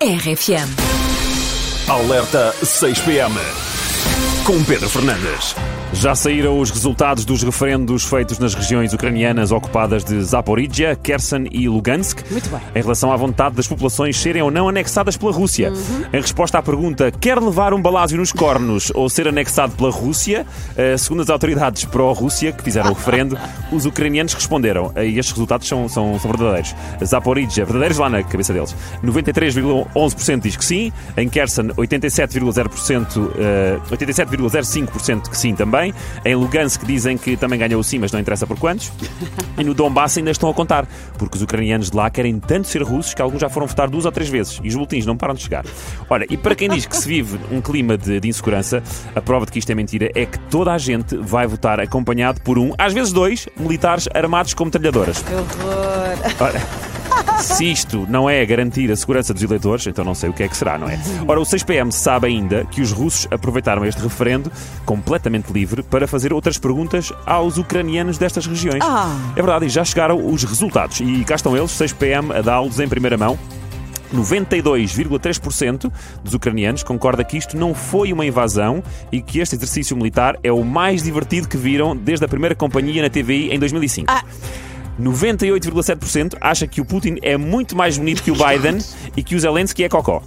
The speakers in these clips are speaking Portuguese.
RFM. Alerta 6 PM. Com Pedro Fernandes. Já saíram os resultados dos referendos feitos nas regiões ucranianas ocupadas de Zaporizhia, Kherson e Lugansk. Muito bem. Em relação à vontade das populações serem ou não anexadas pela Rússia. Em resposta à pergunta, quer levar um balásio nos cornos ou ser anexado pela Rússia? Eh, segundo as autoridades pró-Rússia que fizeram o referendo, os ucranianos responderam. eh, E estes resultados são, são, são verdadeiros. Zaporizhia, verdadeiros lá na cabeça deles. 93,11% diz que sim. Em Kherson, 87,0%, eh, 87,05% que sim também. Em Lugansk dizem que também ganhou o sim, mas não interessa por quantos. E no Donbass ainda estão a contar, porque os ucranianos de lá querem tanto ser russos que alguns já foram votar duas ou três vezes e os boletins não param de chegar. Olha, e para quem diz que se vive um clima de, de insegurança, a prova de que isto é mentira é que toda a gente vai votar acompanhado por um, às vezes dois, militares armados como trilhadoras. Que horror. Ora, se isto não é garantir a segurança dos eleitores, então não sei o que é que será, não é? Ora, o 6PM sabe ainda que os russos aproveitaram este referendo completamente livre para fazer outras perguntas aos ucranianos destas regiões. Ah. É verdade, e já chegaram os resultados. E cá estão eles, 6PM, a dá-los em primeira mão. 92,3% dos ucranianos concorda que isto não foi uma invasão e que este exercício militar é o mais divertido que viram desde a primeira companhia na TVI em 2005. Ah. 98,7% acha que o Putin é muito mais bonito que o Biden e que o Zelensky é cocó.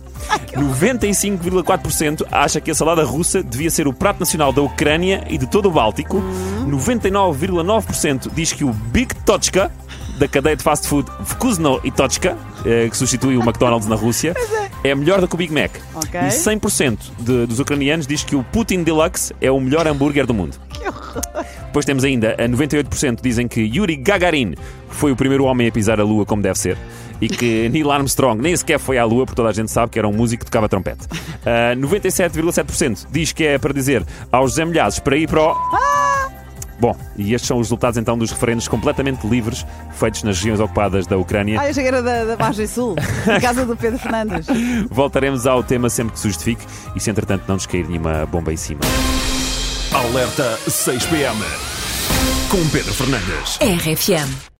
95,4% acha que a salada russa devia ser o prato nacional da Ucrânia e de todo o Báltico. 99,9% diz que o Big Tochka, da cadeia de fast food Vkuzno e Tochka, eh, que substitui o McDonald's na Rússia, é melhor do que o Big Mac. Ok. E 100% de- dos ucranianos diz que o Putin Deluxe é o melhor hambúrguer do mundo. Depois temos ainda a 98% dizem que Yuri Gagarin foi o primeiro homem a pisar a Lua como deve ser. E que Neil Armstrong nem sequer foi à Lua, porque toda a gente sabe que era um músico que tocava trompete. Ah, 97,7% diz que é para dizer aos José Milhazes para ir para o. Bom, e estes são os resultados então dos referendos completamente livres feitos nas regiões ocupadas da Ucrânia. Ai, eu cheguei da, da Margem Sul, na casa do Pedro Fernandes. Voltaremos ao tema sempre que se justifique e se entretanto não nos cair nenhuma bomba em cima. Alerta 6 PM. Com Pedro Fernandes. RFM.